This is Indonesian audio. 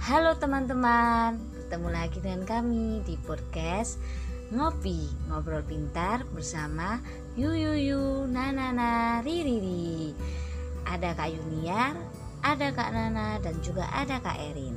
Halo teman-teman, ketemu lagi dengan kami di podcast Ngopi Ngobrol Pintar bersama Yuyuyu Nanana Ririri Ada Kak Yuniar, ada Kak Nana dan juga ada Kak Erin.